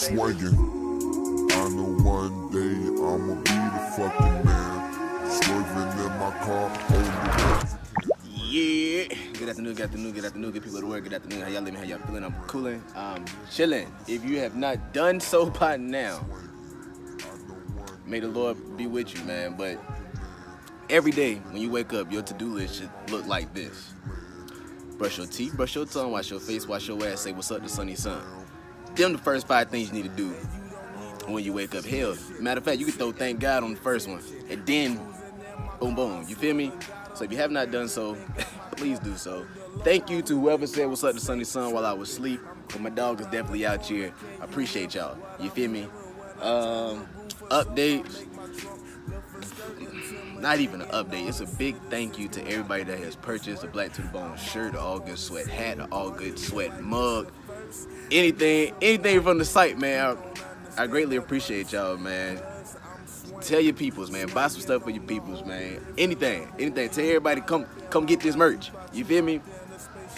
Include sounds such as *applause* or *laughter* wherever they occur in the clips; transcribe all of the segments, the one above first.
I know one day I'ma be the fucking man. Swerving in my car, Yeah. Good afternoon, good afternoon, good afternoon, good people at work, good afternoon. How y'all living? How y'all feeling? I'm cooling. I'm chilling. If you have not done so by now, may the Lord be with you, man. But every day when you wake up, your to-do list should look like this. Brush your teeth, brush your tongue, wash your face, wash your ass, say what's up to sunny sun. Them the first five things you need to do when you wake up. Hell, matter of fact, you can throw thank God on the first one, and then boom, boom. You feel me? So if you have not done so, *laughs* please do so. Thank you to whoever said what's up to Sunny Sun while I was asleep. But my dog is definitely out here. I appreciate y'all. You feel me? Um, updates. Not even an update. It's a big thank you to everybody that has purchased a Black to the Bone shirt, All Good Sweat hat, All Good Sweat mug, anything, anything from the site, man. I, I greatly appreciate y'all, man. Tell your peoples, man. Buy some stuff for your peoples, man. Anything, anything. Tell everybody come, come get this merch. You feel me?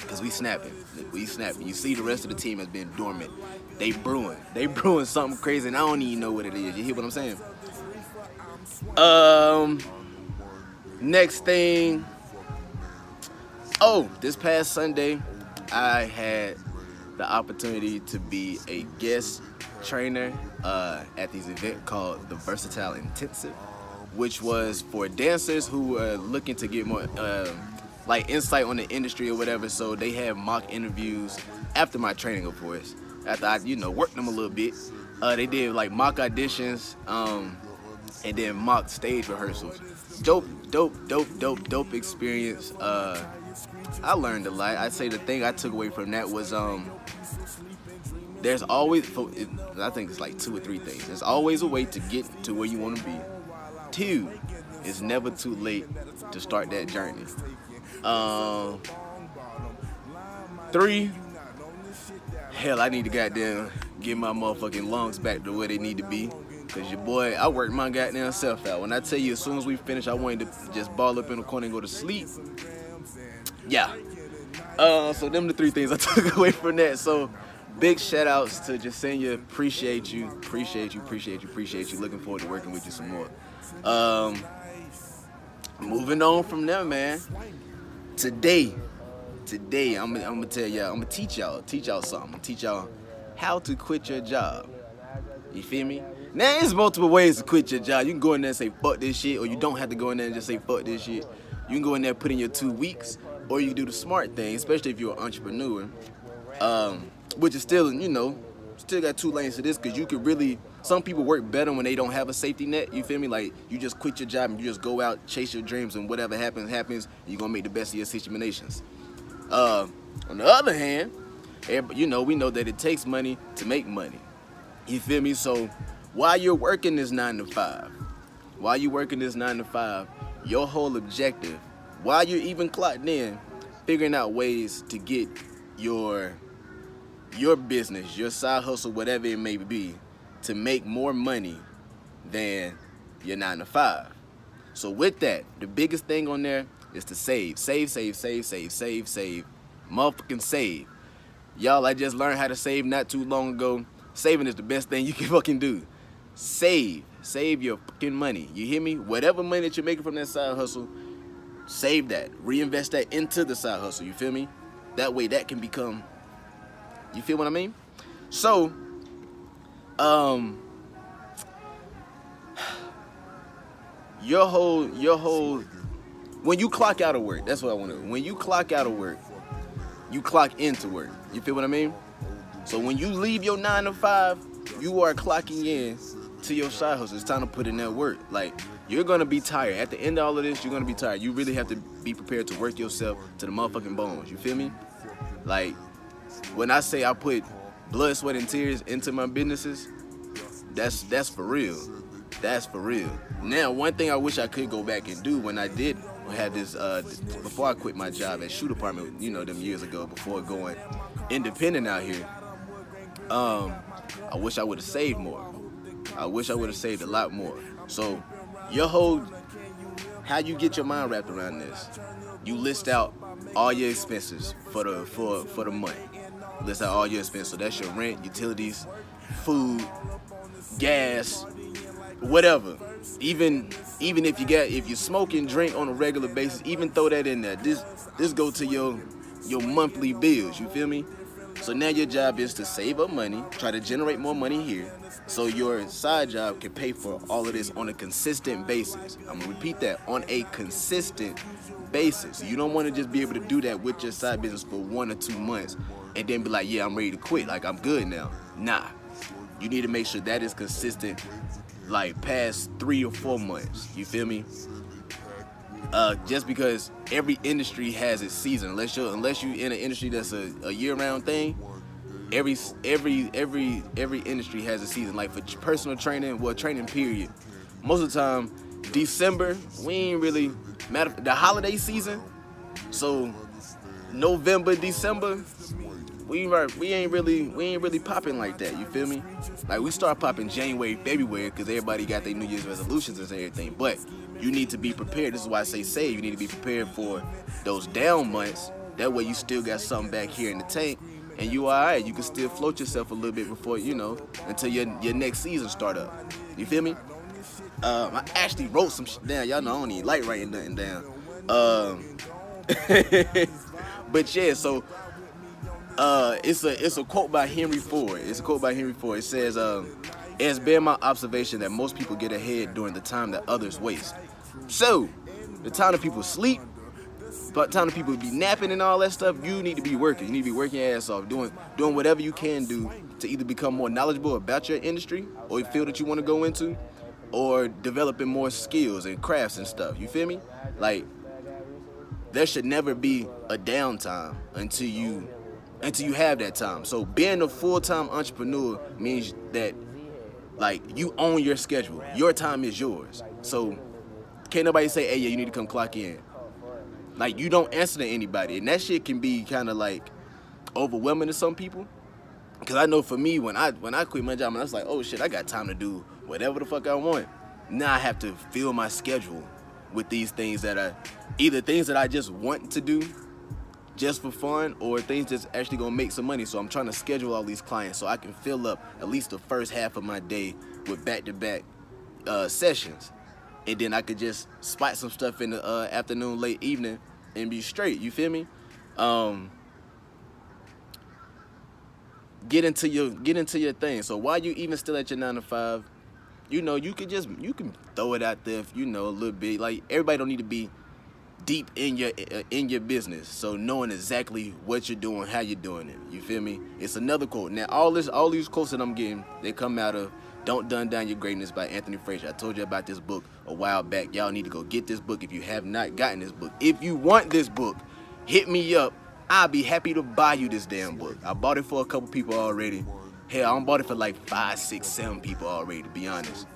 Cause we snapping, we snapping. You see, the rest of the team has been dormant. They brewing, they *laughs* brewing something crazy, and I don't even know what it is. You hear what I'm saying? Um, next thing. Oh, this past Sunday, I had the opportunity to be a guest trainer uh, at this event called the Versatile Intensive, which was for dancers who are looking to get more uh, like insight on the industry or whatever. So they had mock interviews after my training, of course. After I, you know, worked them a little bit, uh, they did like mock auditions um, and then mock stage rehearsals. Dope, dope, dope, dope, dope experience. Uh, I learned a lot. I'd say the thing I took away from that was um, there's always, I think it's like two or three things. There's always a way to get to where you want to be. Two, it's never too late to start that journey. Um, three, hell, I need to goddamn get my motherfucking lungs back to where they need to be. Cause your boy, I worked my goddamn self out. When I tell you, as soon as we finish, I wanted to just ball up in the corner and go to sleep. Yeah. Uh, so them the three things I *laughs* took away from that. So big shout outs to Jasenia. Appreciate you, appreciate you, appreciate you, appreciate you. Looking forward to working with you some more. Um, moving on from there, man. Today, today I'm, I'm gonna tell y'all, I'm gonna teach y'all, teach y'all something. Teach y'all how to quit your job. You feel me? Now there's multiple ways to quit your job. You can go in there and say fuck this shit, or you don't have to go in there and just say fuck this shit. You can go in there put in your two weeks, or you can do the smart thing, especially if you're an entrepreneur. Um, which is still, you know, still got two lanes to this because you could really. Some people work better when they don't have a safety net. You feel me? Like you just quit your job and you just go out, chase your dreams, and whatever happens, happens. You're gonna make the best of your situations. Uh, on the other hand, you know, we know that it takes money to make money. You feel me? So while you're working this nine to five, while you're working this nine to five, your whole objective, while you're even clocked in, figuring out ways to get your your business, your side hustle, whatever it may be, to make more money than your nine to five. So with that, the biggest thing on there is to save. Save, save, save, save, save, save. Motherfucking save. Y'all, I just learned how to save not too long ago. Saving is the best thing you can *laughs* fucking do. Save. Save your fucking money. You hear me? Whatever money that you're making from that side hustle, save that. Reinvest that into the side hustle. You feel me? That way that can become you feel what I mean? So, um, your whole, your whole, when you clock out of work, that's what I want to. When you clock out of work, you clock into work. You feel what I mean? So when you leave your nine to five, you are clocking in to your side hustle. It's time to put in that work. Like you're gonna be tired. At the end of all of this, you're gonna be tired. You really have to be prepared to work yourself to the motherfucking bones. You feel me? Like when I say I put blood, sweat, and tears into my businesses, that's that's for real. That's for real. Now, one thing I wish I could go back and do when I did have this, uh, before I quit my job at Shoe Department, you know, them years ago, before going independent out here, um, I wish I would have saved more. I wish I would have saved a lot more. So, your whole, how you get your mind wrapped around this, you list out all your expenses for the for for the month. List out all your expenses. So that's your rent, utilities, food, gas, whatever. Even even if you get if you smoke and drink on a regular basis, even throw that in there. This this go to your your monthly bills. You feel me? So now your job is to save up money, try to generate more money here, so your side job can pay for all of this on a consistent basis. I'm gonna repeat that on a consistent basis. You don't want to just be able to do that with your side business for one or two months and then be like, yeah, I'm ready to quit. Like I'm good now. Nah. You need to make sure that is consistent like past three or four months. You feel me? Uh, just because every industry has its season. Unless you unless you in an industry that's a, a year-round thing, every every every every industry has a season. Like for personal training, well, training period. Most of the time, December we ain't really matter. The holiday season, so November, December, we we ain't really we ain't really popping like that. You feel me? Like we start popping January, February, because everybody got their New Year's resolutions and everything. But you need to be prepared. This is why I say save. You need to be prepared for those down months. That way you still got something back here in the tank, and you all right. You can still float yourself a little bit before you know until your your next season start up. You feel me? Um, I actually wrote some shit down. Y'all know I don't even like writing nothing down. Um, *laughs* but yeah, so uh, it's a it's a quote by Henry Ford. It's a quote by Henry Ford. It says, um, "It has been my observation that most people get ahead during the time that others waste." So, the time that people sleep, but time that people be napping and all that stuff, you need to be working. You need to be working your ass off, doing doing whatever you can do to either become more knowledgeable about your industry or field that you want to go into, or developing more skills and crafts and stuff. You feel me? Like there should never be a downtime until you until you have that time. So being a full-time entrepreneur means that like you own your schedule. Your time is yours. So can't nobody say, hey, yeah, you need to come clock in. Like you don't answer to anybody. And that shit can be kind of like overwhelming to some people. Cause I know for me, when I when I quit my job, and I was like, oh shit, I got time to do whatever the fuck I want. Now I have to fill my schedule with these things that are either things that I just want to do just for fun or things that's actually gonna make some money. So I'm trying to schedule all these clients so I can fill up at least the first half of my day with back-to-back uh, sessions. And then I could just spot some stuff in the uh, afternoon, late evening and be straight. You feel me? Um, get into your get into your thing. So while you even still at your nine to five, you know, you can just you can throw it out there, if, you know, a little bit. Like everybody don't need to be deep in your uh, in your business. So knowing exactly what you're doing, how you're doing it. You feel me? It's another quote. Now all this all these quotes that I'm getting, they come out of Don't Dumb Down Your Greatness by Anthony Frazier. I told you about this book a while back. Y'all need to go get this book if you have not gotten this book. If you want this book, hit me up. I'll be happy to buy you this damn book. I bought it for a couple people already. Hell, I bought it for like five, six, seven people already, to be honest.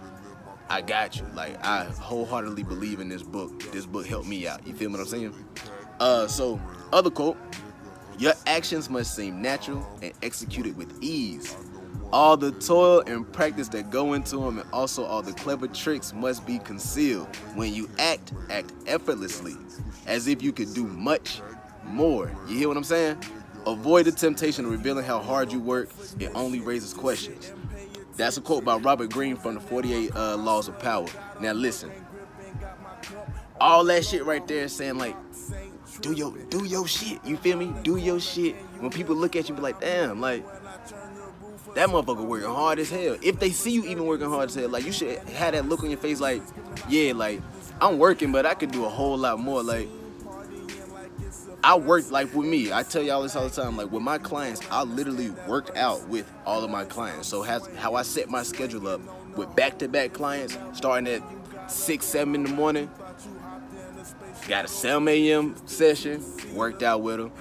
I got you. Like I wholeheartedly believe in this book. This book helped me out. You feel what I'm saying? Uh, so other quote: Your actions must seem natural and executed with ease. All the toil and practice that go into them, and also all the clever tricks, must be concealed. When you act, act effortlessly, as if you could do much more. You hear what I'm saying? Avoid the temptation of revealing how hard you work. It only raises questions. That's a quote by Robert Greene from the 48 uh, Laws of Power. Now listen, all that shit right there saying like, do your do your shit. You feel me? Do your shit. When people look at you, be like, damn, like that motherfucker working hard as hell. If they see you even working hard as hell, like you should have that look on your face, like, yeah, like I'm working, but I could do a whole lot more. Like I worked like with me. I tell y'all this all the time. Like with my clients, I literally worked out with all of my clients. So has how I set my schedule up with back-to-back clients, starting at six, seven in the morning. Got a 7 a.m. session, worked out with them.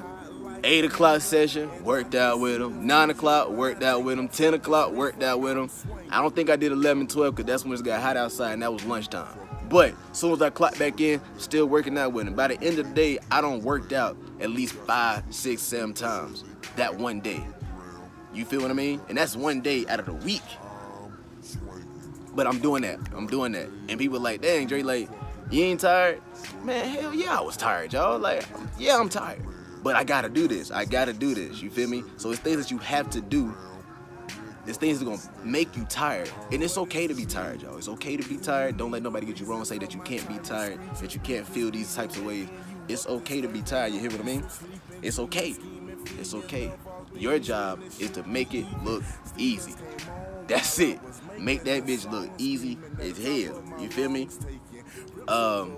8 o'clock session, worked out with them. 9 o'clock, worked out with them. 10 o'clock, worked out with them. I don't think I did 11, 12 because that's when it got hot outside and that was lunchtime. But as soon as I clocked back in, still working out with him. By the end of the day, I don't worked out at least five, six, seven times that one day. You feel what I mean? And that's one day out of the week. But I'm doing that. I'm doing that. And people like, dang, Dre, like, you ain't tired? Man, hell yeah, I was tired, y'all. Like, yeah, I'm tired. But I gotta do this. I gotta do this. You feel me? So it's things that you have to do. It's things that are gonna make you tired. And it's okay to be tired, y'all. It's okay to be tired. Don't let nobody get you wrong. Say that you can't be tired, that you can't feel these types of ways. It's okay to be tired. You hear what I mean? It's okay. It's okay. Your job is to make it look easy. That's it. Make that bitch look easy as hell. You feel me? Um,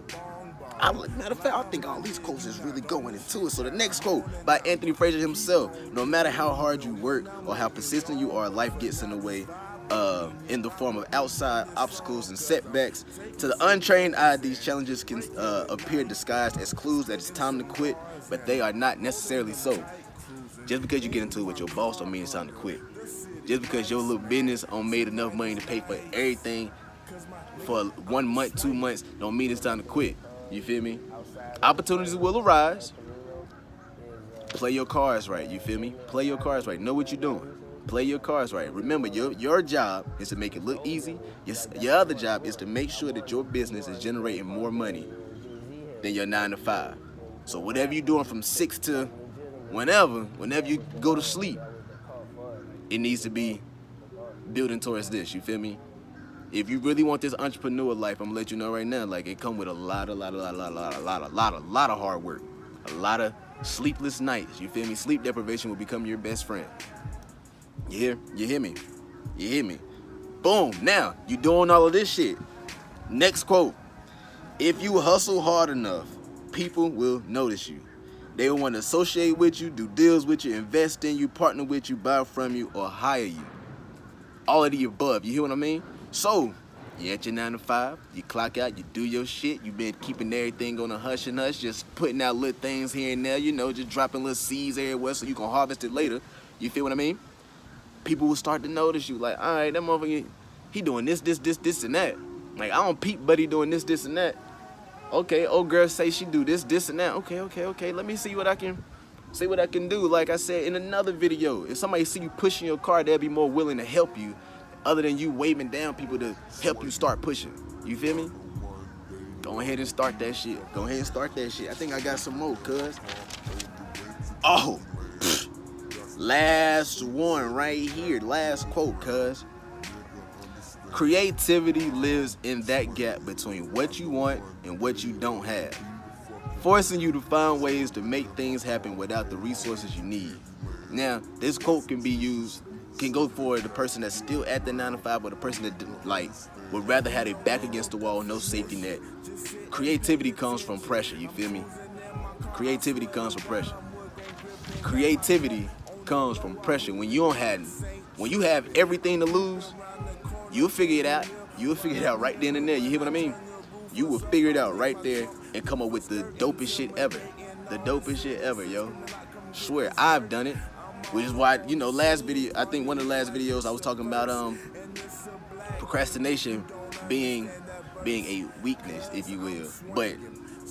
I, matter of fact, I think all these quotes is really going into it. So the next quote by Anthony Frazier himself: No matter how hard you work or how persistent you are, life gets in the way. Uh, in the form of outside obstacles and setbacks. To the untrained eye, these challenges can uh, appear disguised as clues that it's time to quit, but they are not necessarily so. Just because you get into it with your boss don't mean it's time to quit. Just because your little business on made enough money to pay for everything for one month, two months, don't mean it's time to quit. You feel me? Opportunities will arise. Play your cards right. You feel me? Play your cards right. Know what you're doing. Play your cards right. Remember, your your job is to make it look easy. Your, your other job is to make sure that your business is generating more money than your nine to five. So whatever you're doing from six to whenever, whenever you go to sleep, it needs to be building towards this. You feel me? If you really want this entrepreneur life, I'm gonna let you know right now. Like it come with a lot, a lot, a lot, a lot, a lot, a lot, a lot, a lot of hard work, a lot of sleepless nights. You feel me? Sleep deprivation will become your best friend. You hear? You hear me? You hear me? Boom. Now you doing all of this shit. Next quote. If you hustle hard enough, people will notice you. They will want to associate with you, do deals with you, invest in you, partner with you, buy from you, or hire you. All of the above. You hear what I mean? So, you at your nine to five, you clock out, you do your shit, you been keeping everything on a hush and hush, just putting out little things here and there, you know, just dropping little seeds everywhere so you can harvest it later. You feel what I mean? People will start to notice you, like, all right, that motherfucker, he doing this, this, this, this, and that. Like, I don't peep, buddy, doing this, this, and that. Okay, old girl say she do this, this, and that. Okay, okay, okay, let me see what I can, see what I can do. Like I said in another video, if somebody see you pushing your car, they'll be more willing to help you other than you waving down people to help you start pushing. You feel me? Go ahead and start that shit. Go ahead and start that shit. I think I got some more, cuz. Oh, last one right here. Last quote, cuz. Creativity lives in that gap between what you want and what you don't have, forcing you to find ways to make things happen without the resources you need. Now, this quote can be used can go for the person that's still at the nine to five, or the person that like would rather have their back against the wall, no safety net. Creativity comes from pressure. You feel me? Creativity comes from pressure. Creativity comes from pressure. When you don't have, when you have everything to lose, you'll figure it out. You'll figure it out right then and there. You hear what I mean? You will figure it out right there and come up with the dopest shit ever. The dopest shit ever, yo. Swear, I've done it which is why you know last video i think one of the last videos i was talking about um procrastination being being a weakness if you will. But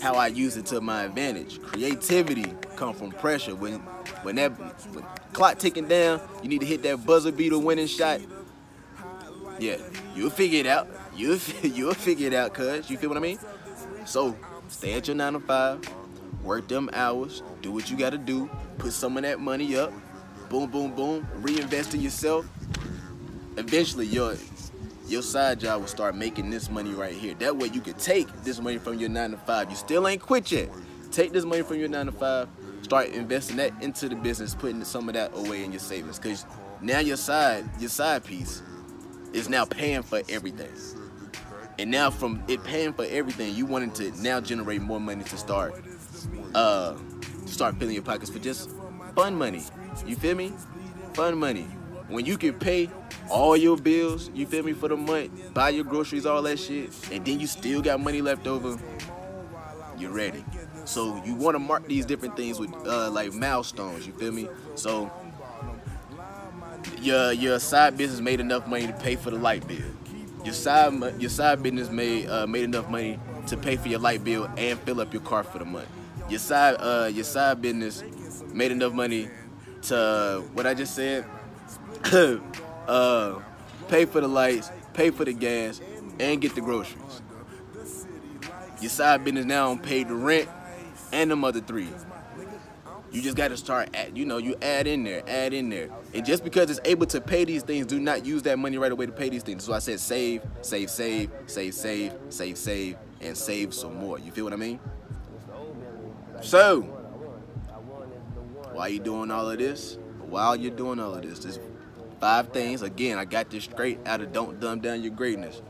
how i use it to my advantage. Creativity come from pressure. When when that when clock ticking down you need to hit that buzzer beater winning shot. Yeah you'll figure it out. *laughs* You'll, you'll figure it out cuz. You feel what i mean? So stay at your 9 to 5 work them hours. Do what you gotta do. Put some of that money up boom, boom, boom, reinvest in yourself, eventually your your side job will start making this money right here. That way you can take this money from your nine to five. You still ain't quit yet. Take this money from your nine to five, start investing that into the business, putting some of that away in your savings. Cause now your side, your side piece is now paying for everything. And now from it paying for everything, you wanted to now generate more money to start uh to start filling your pockets for just fun money. You feel me? Fun money. When you can pay all your bills, you feel me, for the month, buy your groceries, all that shit, and then you still got money left over, you're ready. So you want to mark these different things with uh, like milestones, you feel me? So your your side business made enough money to pay for the light bill. Your side your side business made uh, made enough money to pay for your light bill and fill up your car for the month. Your side uh, your side business made enough money to what I just said. *coughs* uh, pay for the lights, pay for the gas, and get the groceries. Your side business now paid the rent and the other three. You just got to start at, you know, you add in there, add in there. And just because it's able to pay these things, do not use that money right away to pay these things. So I said save, save, save, save, save, save, save, and save some more. You feel what I mean? So, while you doing all of this, while you're doing all of this, there's five things. Again, I got this straight out of Don't Dumb Down Your Greatness.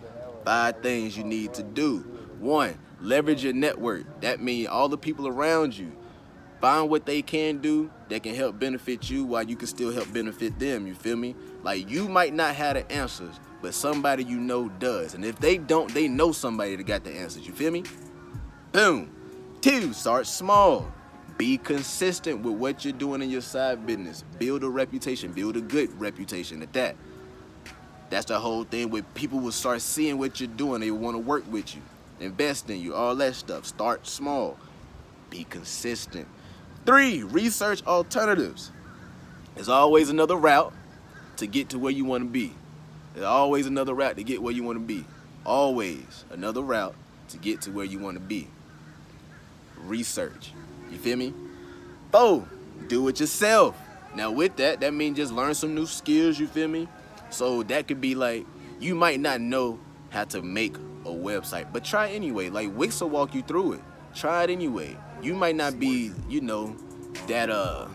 Five things you need to do. One, leverage your network. That means all the people around you. Find what they can do that can help benefit you while you can still help benefit them. You feel me? Like you might not have the answers, but somebody you know does. And if they don't, they know somebody that got the answers. You feel me? Boom. Two, start small. Be consistent with what you're doing in your side business. Build a reputation. Build a good reputation at that. That's the whole thing where people will start seeing what you're doing. They want to work with you, invest in you, all that stuff. Start small. Be consistent. Three, research alternatives. There's always another route to get to where you want to be. There's always another route to get where you want to be. Always another route to get to where you want to be. Research. You feel me? Four, do it yourself. Now with that, that means just learn some new skills, you feel me? So that could be like, you might not know how to make a website, but try anyway. Like Wix will walk you through it. Try it anyway. You might not be, you know, that uh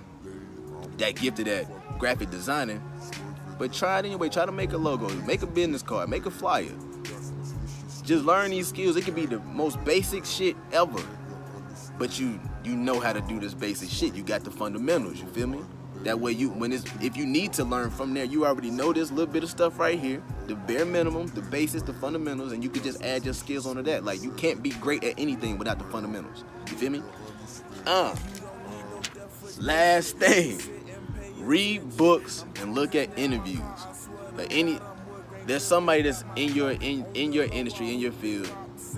that gifted at graphic designing, but try it anyway. Try to make a logo, make a business card, make a flyer. Just learn these skills. It could be the most basic shit ever. But you you know how to do this basic shit. You got the fundamentals, you feel me? That way you when it's if you need to learn from there, you already know this little bit of stuff right here. The bare minimum, the basics, the fundamentals, and you could just add your skills onto that. Like you can't be great at anything without the fundamentals. You feel me? Uh last thing. Read books and look at interviews. But any there's somebody that's in your in, in your industry, in your field,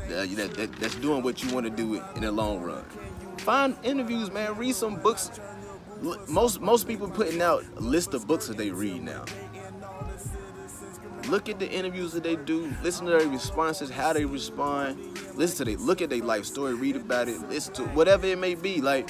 that, that that's doing what you want to do in the long run. Find interviews, man. Read some books most most people putting out a list of books that they read now. Look at the interviews that they do. Listen to their responses, how they respond. Listen to they look at their life story, read about it. Listen to whatever it may be. Like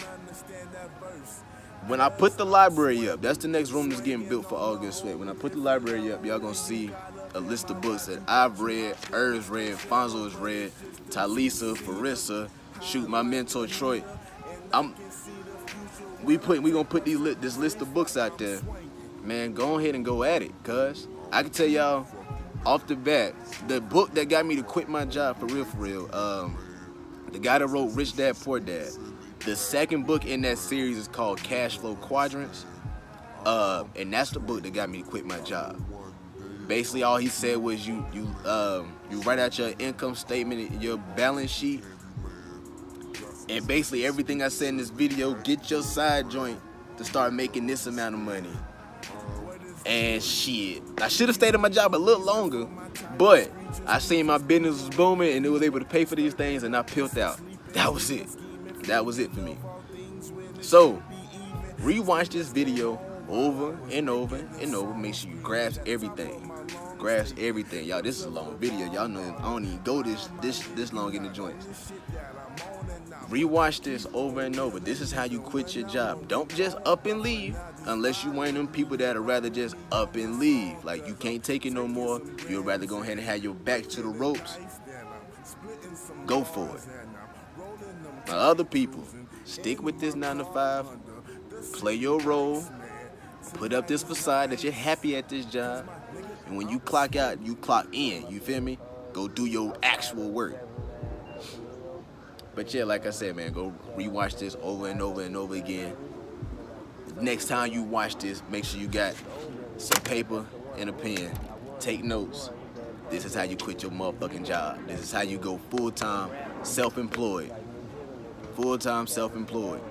when I put the library up, that's the next room that's getting built for All Good Sweat. When I put the library up, y'all gonna see a list of books that I've read, Ers read, Fonzo has read, Talisa, Farissa, shoot my mentor Troy. I'm we put we gonna put these li this list of books out there. Man, go ahead and go at it, cuz I can tell y'all off the bat, the book that got me to quit my job for real, for real, um, the guy that wrote Rich Dad Poor Dad. The second book in that series is called Cash Flow Quadrants. Uh, and that's the book that got me to quit my job. Basically, all he said was you you um, you write out your income statement, your balance sheet, and basically everything I said in this video, get your side joint to start making this amount of money. And shit, I should have stayed at my job a little longer, but I seen my business was booming and it was able to pay for these things and I peeled out. That was it. That was it for me. So, rewatch this video over and over and over. Make sure you grasp everything. Grasp everything. Y'all, this is a long video. Y'all know I don't even go this this this long in the joints. Rewatch this over and over. This is how you quit your job. Don't just up and leave unless you one of them people that are rather just up and leave. Like you can't take it no more. You'd rather go ahead and have your back to the ropes. Go for it. Now, other people, stick with this 9 to 5. Play your role. Put up this facade that you're happy at this job. And when you clock out, you clock in. You feel me? Go do your actual work. But yeah, like I said, man, go rewatch this over and over and over again. Next time you watch this, make sure you got some paper and a pen. Take notes. This is how you quit your motherfucking job. This is how you go full-time, self-employed. Full-time, self-employed.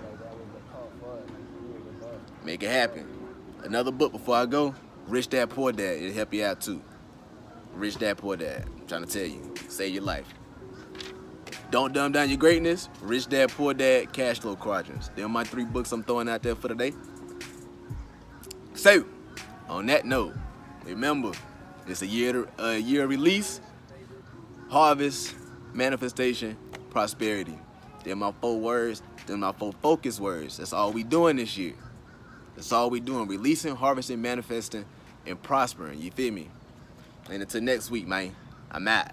Make it happen. Another book before I go, Rich Dad Poor Dad. It'll help you out too. Rich Dad Poor Dad. I'm trying to tell you, save your life. Don't Dumb Down Your Greatness, Rich Dad, Poor Dad, Cash Flow Quadrants. They're my three books I'm throwing out there for today. So, on that note, remember, it's a year, a year release, harvest, manifestation, prosperity. They're my four words. They're my four focus words. That's all we doing this year. That's all we doing. Releasing, harvesting, manifesting, and prospering. You feel me? And until next week, man. I'm out.